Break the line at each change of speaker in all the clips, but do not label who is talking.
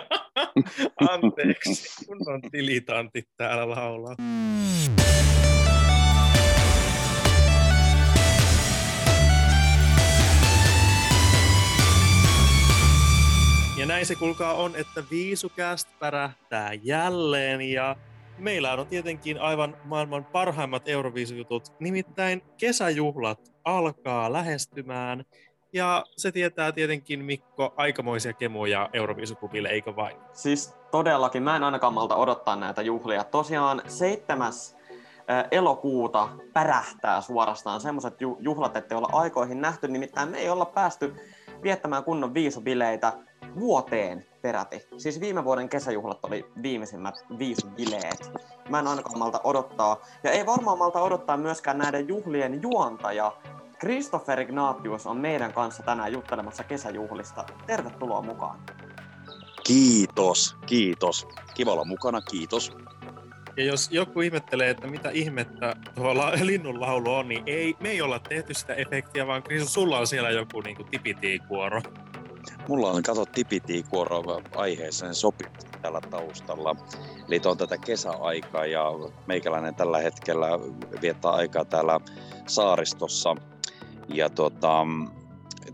Anteeksi, kun on tilitantit täällä laulaa. Ja näin se kulkaa on, että Viisukäst pärähtää jälleen. Ja meillä on tietenkin aivan maailman parhaimmat Euroviisujutut, nimittäin kesäjuhlat alkaa lähestymään ja se tietää tietenkin Mikko aikamoisia kemuja Euroviisukupille, eikö vain?
Siis todellakin, mä en ainakaan malta odottaa näitä juhlia. Tosiaan 7. elokuuta pärähtää suorastaan semmoiset juhlat, että olla aikoihin nähty. Nimittäin me ei olla päästy viettämään kunnon viisubileitä vuoteen peräti. Siis viime vuoden kesäjuhlat oli viimeisimmät viisubileet. Mä en ainakaan malta odottaa. Ja ei varmaan malta odottaa myöskään näiden juhlien juontaja. Christopher Ignatius on meidän kanssa tänään juttelemassa kesäjuhlista. Tervetuloa mukaan.
Kiitos, kiitos. Kiva olla mukana, kiitos.
Ja jos joku ihmettelee, että mitä ihmettä tuo la- linnunlaulu on, niin ei, me ei olla tehty sitä efektiä, vaan Chris, sulla on siellä joku niin kuin tipitiikuoro.
Mulla on, kato, tipitiikuoro aiheeseen sopii tällä taustalla. Eli on tätä kesäaikaa ja meikäläinen tällä hetkellä viettää aikaa täällä saaristossa. Ja tota,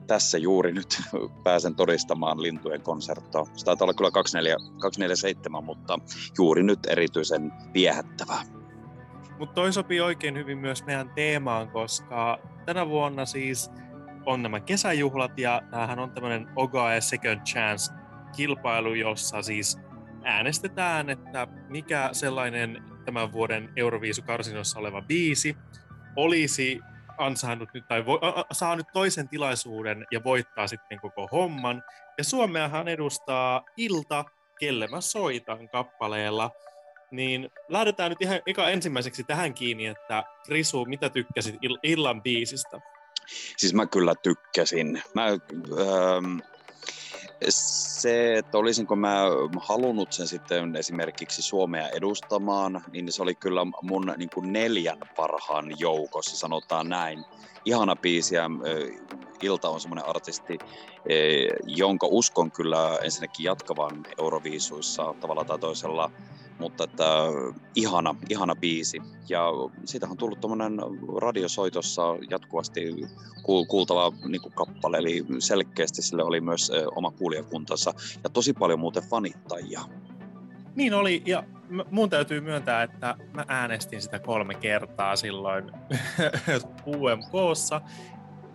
tässä juuri nyt pääsen todistamaan lintujen konserttoa. Se taitaa olla kyllä 247, mutta juuri nyt erityisen viehättävää.
Mutta toi sopii oikein hyvin myös meidän teemaan, koska tänä vuonna siis on nämä kesäjuhlat ja tämähän on tämmöinen Ogae Second Chance kilpailu, jossa siis äänestetään, että mikä sellainen tämän vuoden Euroviisukarsinossa oleva biisi olisi ansainnut nyt tai vo, a, saa nyt toisen tilaisuuden ja voittaa sitten koko homman. Ja Suomeahan edustaa Ilta, kelle mä soitan kappaleella. Niin lähdetään nyt ihan eka ensimmäiseksi tähän kiinni, että Risu, mitä tykkäsit il, illan biisistä?
Siis mä kyllä tykkäsin. Mä, ähm, se, että olisinko mä halunnut sen sitten esimerkiksi Suomea edustamaan, niin se oli kyllä mun niin kuin neljän parhaan joukossa, sanotaan näin. Ihana biisi ja Ilta on semmoinen artisti, jonka uskon kyllä ensinnäkin jatkavan Euroviisuissa tavalla tai toisella mutta että ihana, ihana biisi. Ja siitä on tullut tuommoinen radiosoitossa jatkuvasti kuultava niin kuin kappale, eli selkeästi sille oli myös oma kuulijakuntansa ja tosi paljon muuten fanittajia.
Niin oli, ja mun täytyy myöntää, että mä äänestin sitä kolme kertaa silloin UMKssa,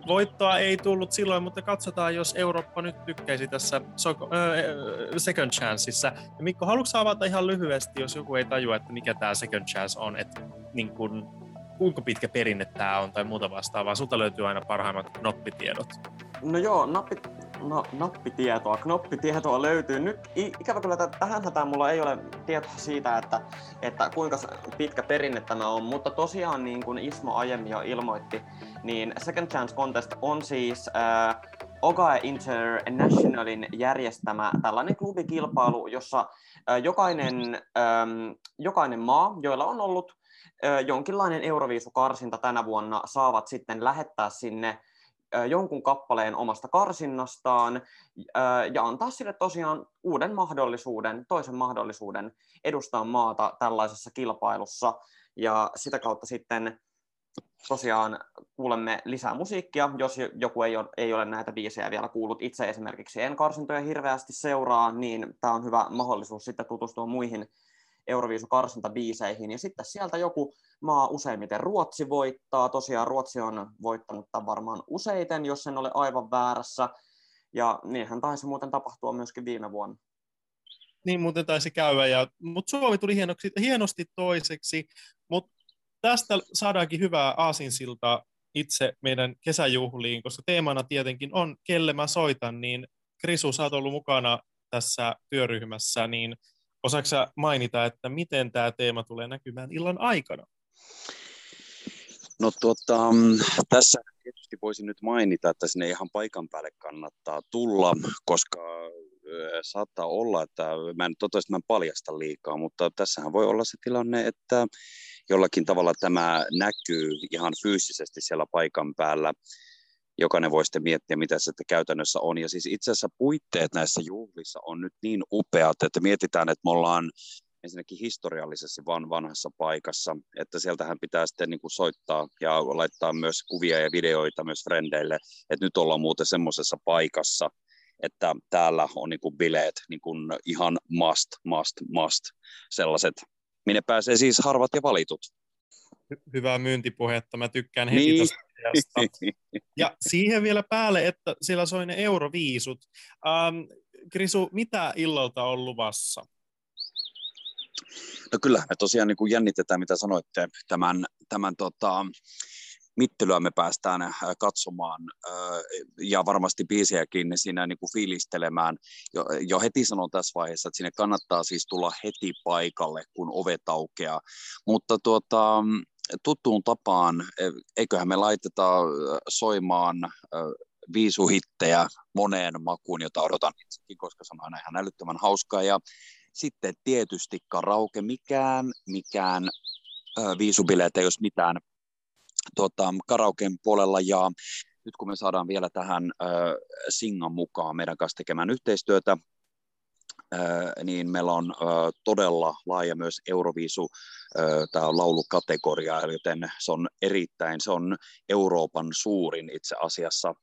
voittoa ei tullut silloin, mutta katsotaan, jos Eurooppa nyt tykkäisi tässä Second Chanceissa. Mikko, haluatko avata ihan lyhyesti, jos joku ei tajua, että mikä tämä Second Chance on, että niin kun, kuinka pitkä perinne tämä on tai muuta vastaavaa? Sulta löytyy aina parhaimmat knoppitiedot.
No joo, nappi, no, nappitietoa, knoppitietoa löytyy. Nyt ikävä kyllä tähän hätään mulla ei ole tietoa siitä, että, että kuinka pitkä perinne tämä on, mutta tosiaan niin kuin Ismo aiemmin jo ilmoitti, niin Second Chance Contest on siis äh, Ogae Internationalin järjestämä tällainen klubikilpailu, jossa äh, jokainen, ähm, jokainen maa, joilla on ollut äh, jonkinlainen Euroviisukarsinta tänä vuonna, saavat sitten lähettää sinne jonkun kappaleen omasta karsinnastaan ja antaa sille tosiaan uuden mahdollisuuden, toisen mahdollisuuden edustaa maata tällaisessa kilpailussa. Ja sitä kautta sitten tosiaan kuulemme lisää musiikkia, jos joku ei ole, ei ole näitä biisejä vielä kuullut. Itse esimerkiksi en karsintoja hirveästi seuraa, niin tämä on hyvä mahdollisuus sitten tutustua muihin Euroviisu karsintabiiseihin. Ja sitten sieltä joku maa useimmiten Ruotsi voittaa. Tosiaan Ruotsi on voittanut tämän varmaan useiten, jos en ole aivan väärässä. Ja niinhän taisi muuten tapahtua myöskin viime vuonna.
Niin muuten taisi käydä, ja, mutta Suomi tuli hienoksi, hienosti toiseksi, mutta tästä saadaankin hyvää aasinsilta itse meidän kesäjuhliin, koska teemana tietenkin on Kelle mä soitan, niin Krisu, sä oot ollut mukana tässä työryhmässä, niin Osaatko mainita, että miten tämä teema tulee näkymään illan aikana?
No tuota, tässä tietysti voisin nyt mainita, että sinne ihan paikan päälle kannattaa tulla, koska saattaa olla, että mä en toivottavasti mä en paljasta liikaa, mutta tässähän voi olla se tilanne, että jollakin tavalla tämä näkyy ihan fyysisesti siellä paikan päällä. Jokainen voi sitten miettiä, mitä se käytännössä on. Ja siis itse asiassa puitteet näissä juhlissa on nyt niin upeat, että mietitään, että me ollaan ensinnäkin historiallisesti vaan vanhassa paikassa, että sieltähän pitää sitten niin kuin soittaa ja laittaa myös kuvia ja videoita myös frendeille, että nyt ollaan muuten semmoisessa paikassa, että täällä on niin kuin bileet niin kuin ihan must, must, must sellaiset, minne pääsee siis harvat ja valitut.
Hyvää myyntipuhetta, mä tykkään heti niin. tästä Ja siihen vielä päälle, että siellä soi ne euroviisut. Ähm, Krisu, mitä illalta on luvassa?
No kyllä, me tosiaan niin kuin jännitetään, mitä sanoitte, tämän, tämän tota, mittelyä me päästään äh, katsomaan äh, ja varmasti biisejäkin siinä niin kuin fiilistelemään. Jo, jo heti sanon tässä vaiheessa, että sinne kannattaa siis tulla heti paikalle, kun ovet aukeaa. Mutta tuota, tuttuun tapaan, e, eiköhän me laiteta soimaan viisuhittejä moneen makuun, jota odotan itsekin, koska se on ihan älyttömän hauskaa. Ja sitten tietysti karaoke, mikään, mikään viisubileet ei olisi mitään tuota, karaoken puolella ja nyt kun me saadaan vielä tähän äh, Singan mukaan meidän kanssa tekemään yhteistyötä, niin meillä on todella laaja myös Euroviisu tämä laulukategoria, joten se on erittäin, se on Euroopan suurin itse asiassa,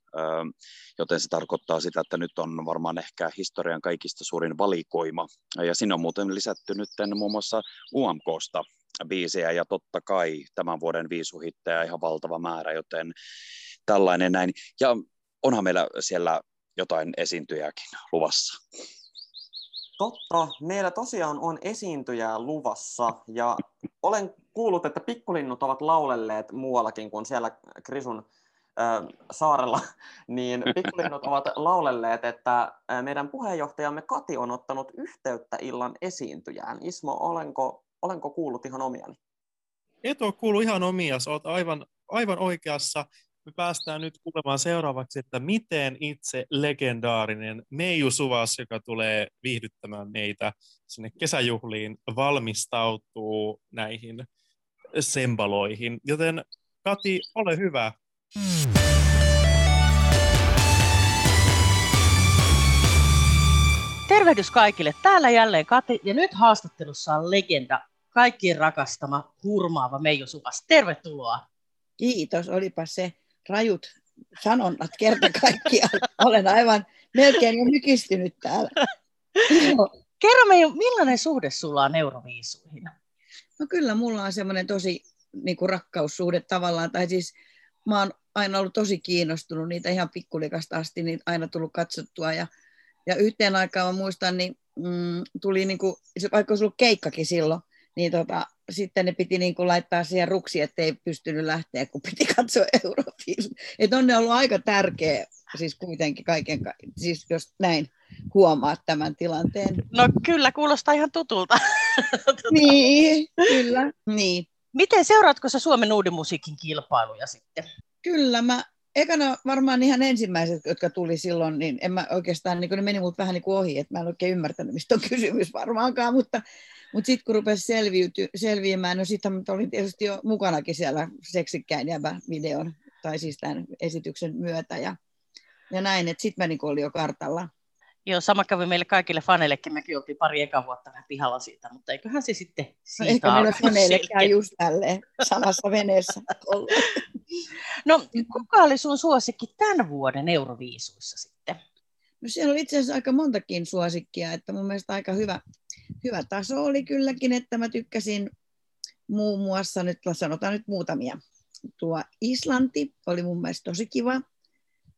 joten se tarkoittaa sitä, että nyt on varmaan ehkä historian kaikista suurin valikoima, ja sinne on muuten lisätty nyt muun muassa UMKsta biisejä, ja totta kai tämän vuoden viisuhittejä ihan valtava määrä, joten tällainen näin, ja onhan meillä siellä jotain esiintyjääkin luvassa.
Totta, meillä tosiaan on esiintyjää luvassa ja olen kuullut, että pikkulinnut ovat laulelleet muuallakin kuin siellä Krisun saarella, niin pikkulinnut ovat laulelleet, että meidän puheenjohtajamme Kati on ottanut yhteyttä illan esiintyjään. Ismo, olenko, olenko kuullut ihan omiani?
Et ole kuullut ihan omia, olet aivan, aivan oikeassa me päästään nyt kuulemaan seuraavaksi, että miten itse legendaarinen Meiju Suvas, joka tulee viihdyttämään meitä sinne kesäjuhliin, valmistautuu näihin sembaloihin. Joten Kati, ole hyvä.
Tervehdys kaikille. Täällä jälleen Kati ja nyt haastattelussa on legenda, kaikkien rakastama, hurmaava Meiju Suvas. Tervetuloa.
Kiitos, olipa se rajut sanonnat kerta kaikkiaan. Olen aivan melkein jo mykistynyt täällä.
Kerro meille, millainen suhde sulla on euroviisuihin?
No kyllä, mulla on semmoinen tosi niin kuin rakkaussuhde tavallaan, tai siis mä oon aina ollut tosi kiinnostunut niitä ihan pikkulikasta asti, niin aina tullut katsottua ja, ja yhteen aikaan mä muistan, niin mm, tuli niin kuin, vaikka olisi ollut keikkakin silloin, niin tota, sitten ne piti niin kuin laittaa siihen ruksi, ettei pystynyt lähteä, kun piti katsoa Euroviisut. Että on ne ollut aika tärkeä, siis kuitenkin kaiken, siis jos näin huomaat tämän tilanteen.
No kyllä, kuulostaa ihan tutulta.
niin, kyllä, niin.
Miten seuraatko sä Suomen uuden musiikin kilpailuja sitten?
Kyllä, mä ekana varmaan ihan ensimmäiset, jotka tuli silloin, niin en mä oikeastaan, niin ne meni mut vähän niin kuin ohi, että mä en oikein ymmärtänyt, mistä on kysymys varmaankaan, mutta mutta sitten kun rupesi selviyty, selviämään, no sitten olin tietysti jo mukanakin siellä seksikkäin jäbä videon, tai siis tämän esityksen myötä ja, ja näin, että sitten mä niin olin jo kartalla.
Joo, sama kävi meille kaikille faneillekin, mekin oltiin pari eka vuotta vähän pihalla siitä, mutta eiköhän se sitten no siitä
no, Ehkä meillä faneille käy just tälleen samassa veneessä
No, kuka oli sun suosikki tämän vuoden Euroviisuissa sitten?
No siellä oli itse asiassa aika montakin suosikkia, että mun mielestä aika hyvä, hyvä taso oli kylläkin, että mä tykkäsin muun muassa, nyt sanotaan nyt muutamia. Tuo Islanti oli mun mielestä tosi kiva,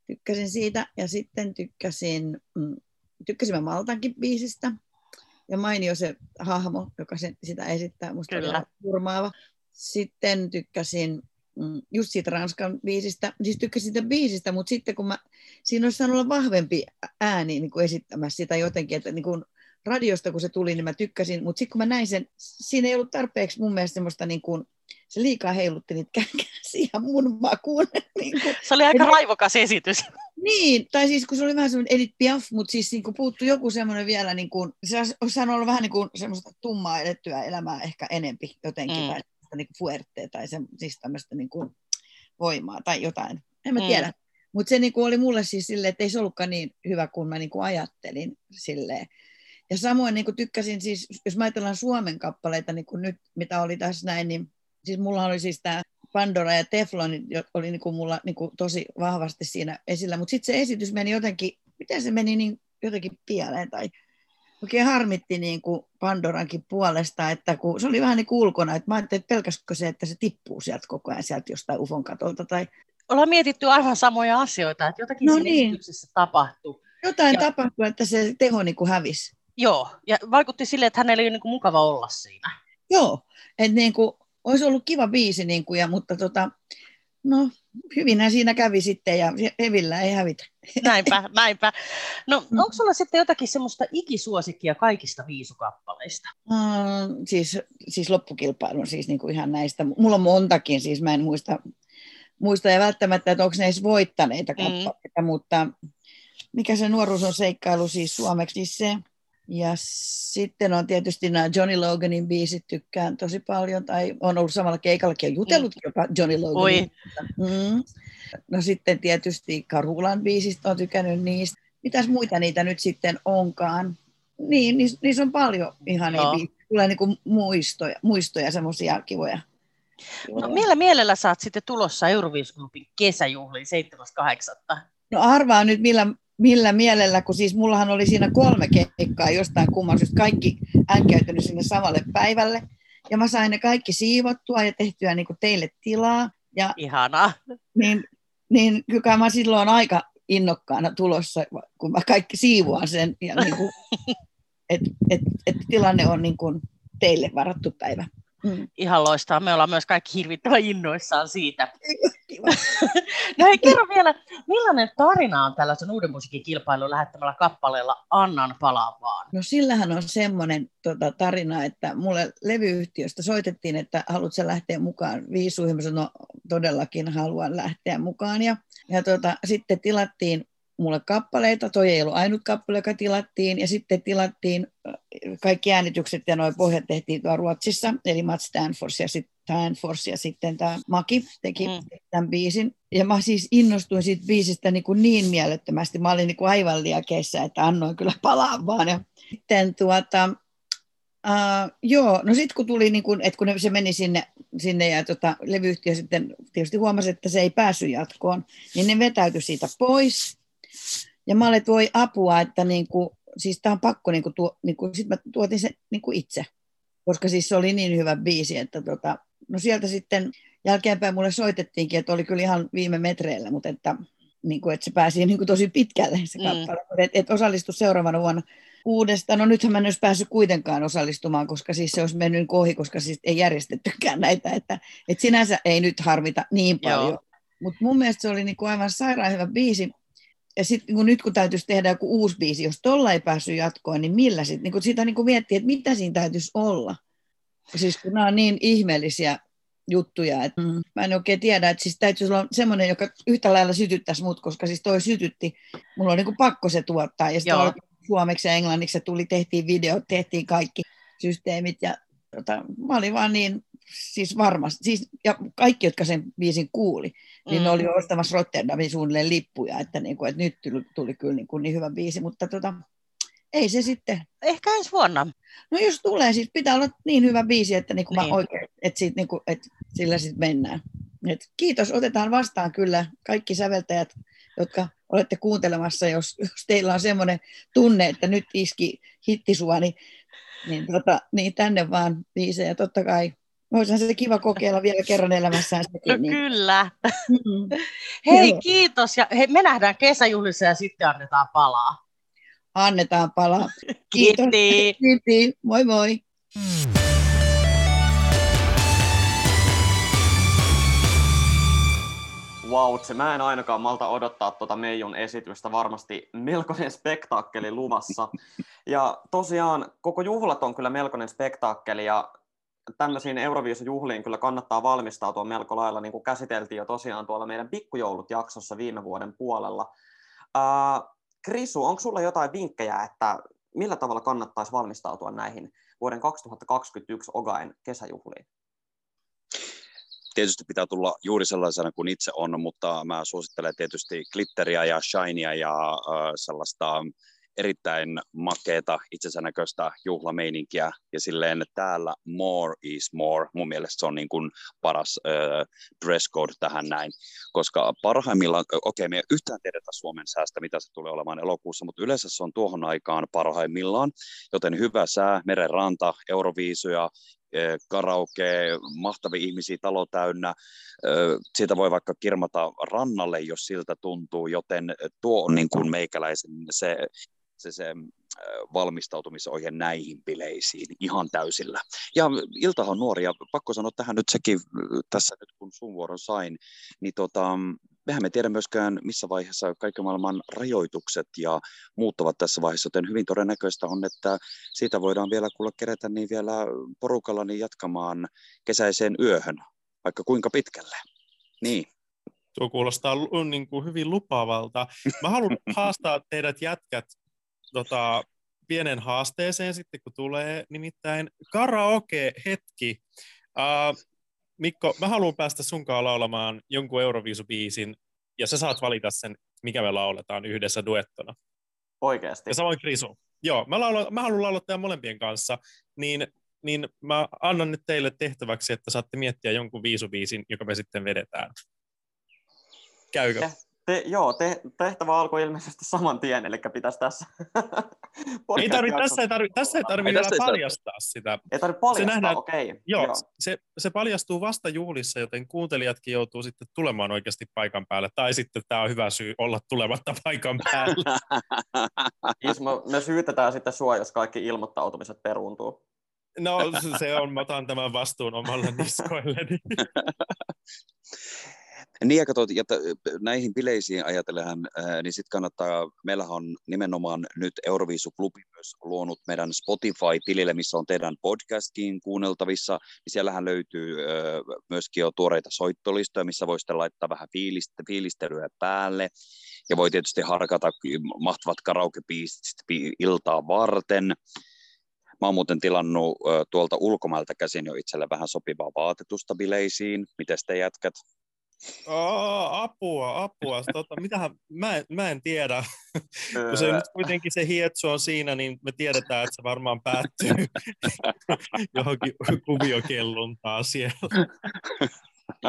tykkäsin siitä ja sitten tykkäsin, mm, tykkäsin mä Maltankin biisistä ja mainio se hahmo, joka se, sitä esittää, musta Kyllä. turmaava. Sitten tykkäsin mm, just siitä Ranskan biisistä, siis tykkäsin siitä biisistä, mutta sitten kun mä, siinä olisi saanut olla vahvempi ääni niin kuin esittämässä sitä jotenkin, että niin kuin radiosta kun se tuli, niin mä tykkäsin, mutta sitten kun mä näin sen, siinä ei ollut tarpeeksi mun mielestä semmoista niin kuin, se liikaa heilutti niitä käsiä mun makuun. Niin kuin,
se oli aika raivokas esitys.
Niin, tai siis kun se oli vähän semmoinen Edith Piaf, mutta siis niin kuin puuttui joku semmoinen vielä, niin kuin, se olisi olla vähän niin kuin semmoista tummaa elettyä elämää ehkä enempi jotenkin, mm. tai niin kuin fuerte, tai se, siis tämmöistä niin kuin voimaa tai jotain. En mä mm. tiedä. Mutta se niinku oli mulle siis silleen, että ei se ollutkaan niin hyvä kuin mä niinku ajattelin silleen. Ja samoin niin tykkäsin siis, jos mä ajatellaan Suomen kappaleita, niin kuin nyt, mitä oli tässä näin, niin siis mulla oli siis tämä Pandora ja Teflon oli niin kuin mulla niin kuin tosi vahvasti siinä esillä, mutta sitten se esitys meni jotenkin, miten se meni niin jotenkin pieleen tai oikein harmitti niin kuin Pandorankin puolesta, että kun se oli vähän niin kuin ulkona, että mä ajattelin, että pelkäskö se, että se tippuu sieltä koko ajan sieltä jostain ufon katolta tai
ollaan mietitty aivan samoja asioita, että jotakin no niin. esityksessä tapahtui.
Jotain ja... tapahtui, että se teho niin kuin hävisi.
Joo, ja vaikutti sille, että hänellä ei ole niin kuin mukava olla siinä.
Joo, että niin kuin, olisi ollut kiva biisi, niin kuin, ja, mutta tota, no, hyvinhän siinä kävi sitten, ja Evillä ei hävitä.
Näinpä, näinpä. No, mm. onko sulla sitten jotakin semmoista ikisuosikkia kaikista viisukappaleista?
Mm, siis, siis loppukilpailun, siis niin kuin ihan näistä. Mulla on montakin, siis mä en muista, muista ja välttämättä, että onko ne edes voittaneita mm. kappaleita, mm. mutta mikä se nuoruus on seikkailu siis suomeksi, siis se ja sitten on tietysti nämä Johnny Loganin biisit, tykkään tosi paljon, tai on ollut samalla keikallakin ja jutellutkin mm. jopa Johnny Loganin. Mm. No sitten tietysti Karulan biisistä on tykännyt niistä. Mitäs muita niitä nyt sitten onkaan? Niin, niissä, niissä on paljon ihan biisejä. Tulee niinku muistoja, muistoja semmoisia kivoja.
No, millä mielellä saat sitten tulossa Euroviisuklubin kesäjuhliin 7.8.?
No arvaa nyt, millä millä mielellä, kun siis mullahan oli siinä kolme keikkaa jostain kumman syystä, kaikki äänkäytynyt sinne samalle päivälle. Ja mä sain ne kaikki siivottua ja tehtyä niin kuin teille tilaa. Ja,
Ihanaa.
Niin, niin kyllä mä silloin aika innokkaana tulossa, kun mä kaikki siivoan sen. Ja niin kuin, et, et, et tilanne on niin kuin teille varattu päivä.
Mm. Ihan loistaa. Me ollaan myös kaikki hirvittävän innoissaan siitä. no hei, kerro vielä, millainen tarina on tällaisen uuden musiikin kilpailun lähettämällä kappaleella Annan palaa vaan?
No sillähän on semmoinen tota, tarina, että mulle levyyhtiöstä soitettiin, että haluatko lähteä mukaan viisuihin. Mä sanoin, no todellakin haluan lähteä mukaan. Ja, ja tota, sitten tilattiin mulle kappaleita, toi ei ollut ainut kappale, joka tilattiin, ja sitten tilattiin äh, kaikki äänitykset ja noin pohjat tehtiin tuolla Ruotsissa, eli Matt Stanfors ja, sit, Stanfors ja sitten tämä Maki teki mm. tämän biisin. Ja mä siis innostuin siitä biisistä niin, kuin niin mielettömästi, mä olin niin kuin aivan liakeissa, että annoin kyllä palaa vaan. Ja sitten tuota, Uh, joo, no sitten kun tuli, niin kun, että kun se meni sinne, sinne ja tota, levyyhtiö sitten tietysti huomasi, että se ei päässyt jatkoon, niin ne vetäytyi siitä pois. Ja mä olin, että voi apua, että niin kuin, siis tämä on pakko, niin kuin, tuo, niin kuin, sit mä tuotin sen niin kuin itse, koska siis se oli niin hyvä biisi, että tota, no sieltä sitten jälkeenpäin mulle soitettiinkin, että oli kyllä ihan viime metreillä, mutta että, niin kuin, että se pääsi niin kuin tosi pitkälle se mm. kappale, että et osallistu seuraavana vuonna uudestaan. No nythän mä en olisi päässyt kuitenkaan osallistumaan, koska siis se olisi mennyt ohi, koska siis ei järjestettykään näitä, että, että sinänsä ei nyt harmita niin paljon. Mutta mun mielestä se oli niin kuin aivan sairaan hyvä biisi ja sitten niin nyt kun täytyisi tehdä joku uusi biisi, jos tuolla ei päässyt jatkoon, niin millä sitten? Niin sitä niin miettii, että mitä siinä täytyisi olla. Siis kun nämä on niin ihmeellisiä juttuja, että mm. mä en oikein tiedä, että siis täytyisi olla semmoinen, joka yhtä lailla sytyttäisi mut, koska siis toi sytytti, mulla on niin kuin pakko se tuottaa, ja sitten suomeksi ja englanniksi se tuli, tehtiin video, tehtiin kaikki systeemit, ja tota, mä olin vaan niin siis varmasti, siis, ja kaikki, jotka sen biisin kuuli, niin mm. ne oli ostamassa Rotterdamin suunnilleen lippuja, että, niin kuin, että nyt tuli, tuli kyllä niin, kuin niin hyvä biisi, mutta tota, ei se sitten.
Ehkä ensi vuonna.
No jos tulee, siis pitää olla niin hyvä biisi, että, niin kuin niin. Mä oikein, että, siitä, niin kuin, että sillä sitten mennään. Et kiitos, otetaan vastaan kyllä kaikki säveltäjät, jotka olette kuuntelemassa, jos, jos teillä on semmoinen tunne, että nyt iski hittisua, niin, niin, tota, niin tänne vaan biisejä. Totta kai Olisihan se kiva kokeilla vielä kerran elämässään sekin.
No, niin. Kyllä. Mm-hmm. Hei, Joo. kiitos. Ja hei, me nähdään kesäjuhlissa ja sitten annetaan palaa.
Annetaan palaa. Kiitos.
Kiitti.
Kiitti. Moi moi.
Wow, se mä en ainakaan malta odottaa tuota Meijun esitystä. Varmasti melkoinen spektaakkeli luvassa. Ja tosiaan koko juhlat on kyllä melkoinen spektaakkeli ja tämmöisiin Euroviisujuhliin kyllä kannattaa valmistautua melko lailla, niin kuin käsiteltiin jo tosiaan tuolla meidän pikkujoulut-jaksossa viime vuoden puolella. Äh, Krisu, onko sulla jotain vinkkejä, että millä tavalla kannattaisi valmistautua näihin vuoden 2021 Ogain kesäjuhliin?
tietysti pitää tulla juuri sellaisena kuin itse on, mutta mä suosittelen tietysti glitteriä ja shinia ja äh, sellaista erittäin makeeta, itsensä näköistä juhlameininkiä ja silleen täällä more is more. Mun mielestä se on niin kuin paras äh, dress code tähän näin, koska parhaimmillaan, okei okay, me ei yhtään tiedetä Suomen säästä, mitä se tulee olemaan elokuussa, mutta yleensä se on tuohon aikaan parhaimmillaan, joten hyvä sää, meren ranta, euroviisuja, karaoke, mahtavia ihmisiä, talo täynnä. Siitä voi vaikka kirmata rannalle, jos siltä tuntuu, joten tuo on niin kuin meikäläisen se se, se valmistautumisohje näihin bileisiin ihan täysillä. Ja Iltahan on nuori, ja pakko sanoa tähän nyt sekin tässä nyt kun sun vuoron sain, niin tota, mehän me tiedä myöskään missä vaiheessa kaikki maailman rajoitukset ja muuttuvat tässä vaiheessa, joten hyvin todennäköistä on, että siitä voidaan vielä kuulla kerätä niin vielä porukalla niin jatkamaan kesäiseen yöhön, vaikka kuinka pitkälle. Niin.
Tuo kuulostaa niin kuin hyvin lupaavalta. Mä haluan haastaa teidät jätkät tota, pienen haasteeseen sitten, kun tulee nimittäin karaoke-hetki. Uh, Mikko, mä haluan päästä sunkaan laulamaan jonkun Euroviisubiisin, ja sä saat valita sen, mikä me lauletaan yhdessä duettona.
Oikeasti?
Ja samoin Krisu. Joo, mä, laulan, mä haluan laulaa molempien kanssa, niin, niin mä annan nyt teille tehtäväksi, että saatte miettiä jonkun viisubiisin, joka me sitten vedetään. Käykö?
Te, joo, te, tehtävä alkoi ilmeisesti saman tien, eli pitäisi tässä...
ei tarvi, tässä ei tarvitse tässä ei tarvi vielä paljastaa sitä.
Ei tarvitse paljastaa, se nähdään, okei. Okay.
Joo, joo. Se, se paljastuu vasta juhlissa, joten kuuntelijatkin joutuu sitten tulemaan oikeasti paikan päälle. Tai sitten tämä on hyvä syy olla tulematta paikan päälle.
Ismo, me syytetään sitten sua, jos kaikki ilmoittautumiset peruuntuu.
No se on, mä otan tämän vastuun omalle niskoilleni.
Niin ja katsot, ja näihin bileisiin ajatellaan, niin sitten kannattaa, meillähän on nimenomaan nyt Euroviisuklubi myös luonut meidän Spotify-tilille, missä on teidän podcastkin kuunneltavissa, niin siellähän löytyy myöskin jo tuoreita soittolistoja, missä voi sitten laittaa vähän fiilistelyä päälle, ja voi tietysti harkata mahtavat karaoke-biisit iltaa varten. Mä oon muuten tilannut tuolta ulkomailta käsin jo itselle vähän sopivaa vaatetusta bileisiin. Miten te jätkät?
Oh, apua, apua. Tota, mitähän, mä, en, mä en tiedä. Kun se nyt kuitenkin se hietsu on siinä, niin me tiedetään, että se varmaan päättyy johonkin kuviokelluntaan siellä.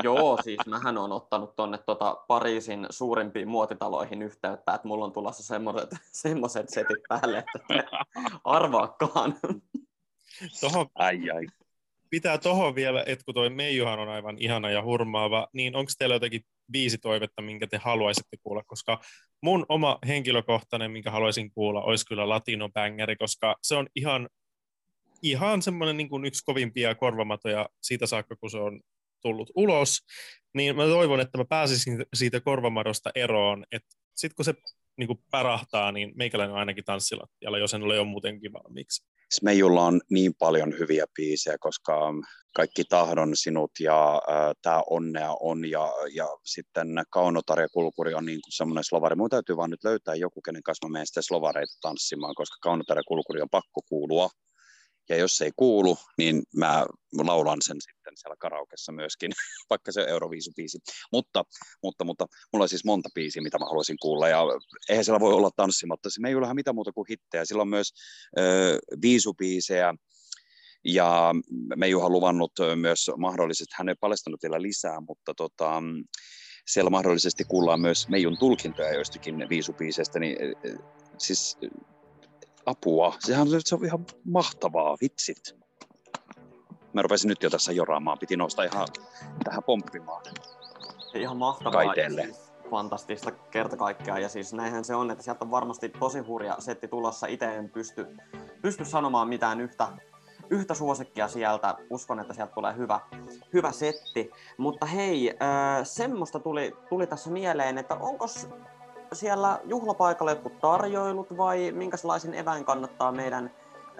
Joo, siis mähän on ottanut tuonne tota Pariisin suurimpiin muotitaloihin yhteyttä, että mulla on tulossa semmoiset, semmoiset setit päälle, että arvaakaan.
Tohon,
ai, ai
pitää tohon vielä, että kun toi Meijuhan on aivan ihana ja hurmaava, niin onko teillä jotakin viisi toivetta, minkä te haluaisitte kuulla, koska mun oma henkilökohtainen, minkä haluaisin kuulla, olisi kyllä Latino Bangeri, koska se on ihan, ihan semmoinen niin yksi kovimpia korvamatoja siitä saakka, kun se on tullut ulos, niin mä toivon, että mä pääsisin siitä korvamadosta eroon, että sitten kun se niin kuin niin meikäläinen on ainakin tanssilattialla, jos en ole jo muutenkin valmiiksi.
Smeijulla on niin paljon hyviä biisejä, koska kaikki tahdon sinut ja tämä onnea on ja, ja sitten Kaunotar ja Kulkuri on niin kuin semmoinen slovari. Mun täytyy vaan nyt löytää joku, kenen kanssa mä menen sitten slovareita tanssimaan, koska Kaunotar ja Kulkuri on pakko kuulua ja jos se ei kuulu, niin mä laulan sen sitten siellä karaokessa myöskin, vaikka se Euroviisubiisi. Mutta, mutta, mutta mulla on siis monta biisiä, mitä mä haluaisin kuulla, ja eihän siellä voi olla tanssimatta. Se ei ole mitään muuta kuin hittejä. Sillä on myös ö, viisubiisejä, ja me Juha luvannut myös mahdollisesti, hän ei paljastanut vielä lisää, mutta tota, siellä mahdollisesti kuullaan myös Meijun tulkintoja joistakin viisubiiseistä, niin siis apua. Sehän se on ihan mahtavaa, vitsit. Mä rupesin nyt jo tässä joraamaan, piti nousta ihan tähän pomppimaan.
Ihan mahtavaa. Kaiteelle. Siis fantastista kerta kaikkiaan. Ja siis näinhän se on, että sieltä on varmasti tosi hurja setti tulossa. Itse en pysty, pysty sanomaan mitään yhtä, yhtä suosikkia sieltä. Uskon, että sieltä tulee hyvä, hyvä setti. Mutta hei, äh, semmoista tuli, tuli tässä mieleen, että onko siellä juhlapaikalla jotkut tarjoilut vai minkälaisin eväin kannattaa meidän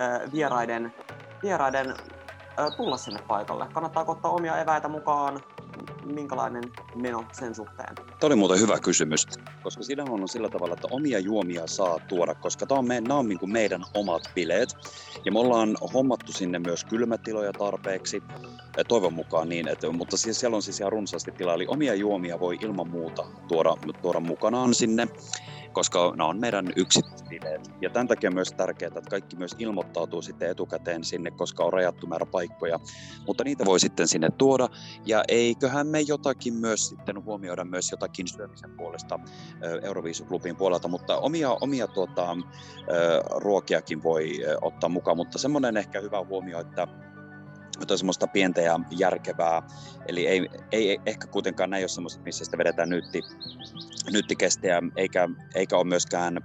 äh, vieraiden, vieraiden äh, tulla sinne paikalle? Kannattaako ottaa omia eväitä mukaan? Minkälainen meno sen suhteen?
Tämä oli muuten hyvä kysymys, koska siinä on sillä tavalla, että omia juomia saa tuoda, koska tämä on, me, nämä on niin meidän omat bileet. Ja me ollaan hommattu sinne myös kylmätiloja tarpeeksi, toivon mukaan niin, että, mutta siis siellä on siis ihan runsaasti tilaa, eli omia juomia voi ilman muuta tuoda, tuoda mukanaan sinne koska nämä on meidän yksityistileet. Ja tämän takia myös tärkeää, että kaikki myös ilmoittautuu sitten etukäteen sinne, koska on rajattu määrä paikkoja. Mutta niitä voi sitten sinne tuoda. Ja eiköhän me jotakin myös sitten huomioida myös jotakin syömisen puolesta Euroviisuklubin puolelta, mutta omia, omia tuota, ruokiakin voi ottaa mukaan. Mutta semmoinen ehkä hyvä huomio, että jotain semmoista pientä ja järkevää. Eli ei, ei ehkä kuitenkaan näin ole semmoiset, missä sitä vedetään nytti, nyttikestejä, eikä, eikä ole myöskään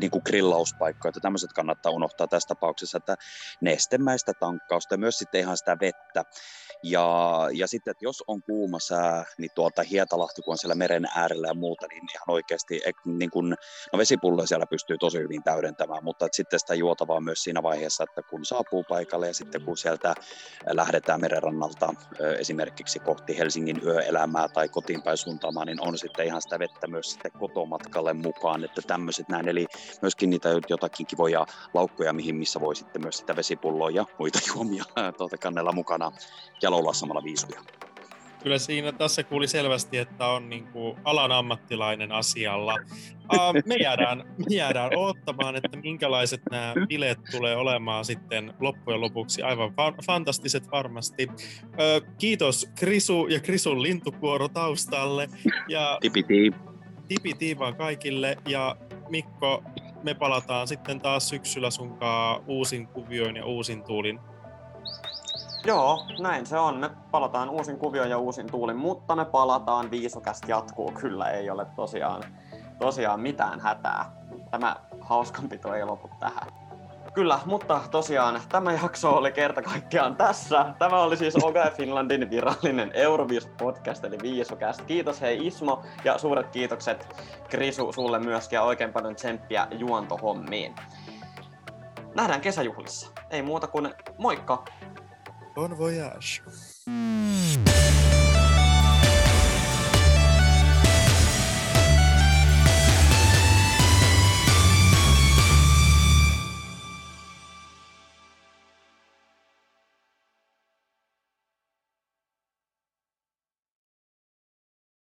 niin kuin grillauspaikkoja, että tämmöiset kannattaa unohtaa tässä tapauksessa, että nestemäistä tankkausta ja myös sitten ihan sitä vettä. Ja, ja sitten, että jos on kuuma sää, niin tuolta Hietalahti, kun on siellä meren äärellä ja muuta, niin ihan oikeasti niin kun, no vesipulloja siellä pystyy tosi hyvin täydentämään, mutta että sitten sitä juotavaa myös siinä vaiheessa, että kun saapuu paikalle ja sitten kun sieltä lähdetään merenrannalta esimerkiksi kohti Helsingin yöelämää tai kotiin päin suuntaamaan, niin on sitten ihan sitä vettä myös sitten kotomatkalle mukaan, että tämmöiset näin, eli myöskin niitä jotakin kivoja laukkoja, mihin missä voi sitten myös sitä vesipulloa ja muita juomia tuolta kannella mukana ja laulaa samalla viisuja.
Kyllä siinä tässä kuuli selvästi, että on niin kuin alan ammattilainen asialla. Uh, me, jäädään, me jäädään odottamaan, että minkälaiset nämä bileet tulee olemaan sitten loppujen lopuksi. Aivan fa- fantastiset varmasti. Uh, kiitos Krisu ja Krisun lintukuoro taustalle. Ja
Tipiti.
Tipiti vaan kaikille. Ja Mikko, me palataan sitten taas syksyllä sunkaan uusin kuvioin ja uusin tuulin
Joo, näin se on. Me palataan uusin kuvio ja uusin tuulin, mutta me palataan. Viisokästä jatkuu kyllä, ei ole tosiaan, tosiaan mitään hätää. Tämä hauskanpito ei lopu tähän. Kyllä, mutta tosiaan tämä jakso oli kerta kaikkiaan tässä. Tämä oli siis Oga Finlandin virallinen Euroviis podcast eli Viisokast. Kiitos hei Ismo ja suuret kiitokset Krisu sulle myöskin ja oikein paljon tsemppiä juontohommiin. Nähdään kesäjuhlissa. Ei muuta kuin moikka!
Bon voyage.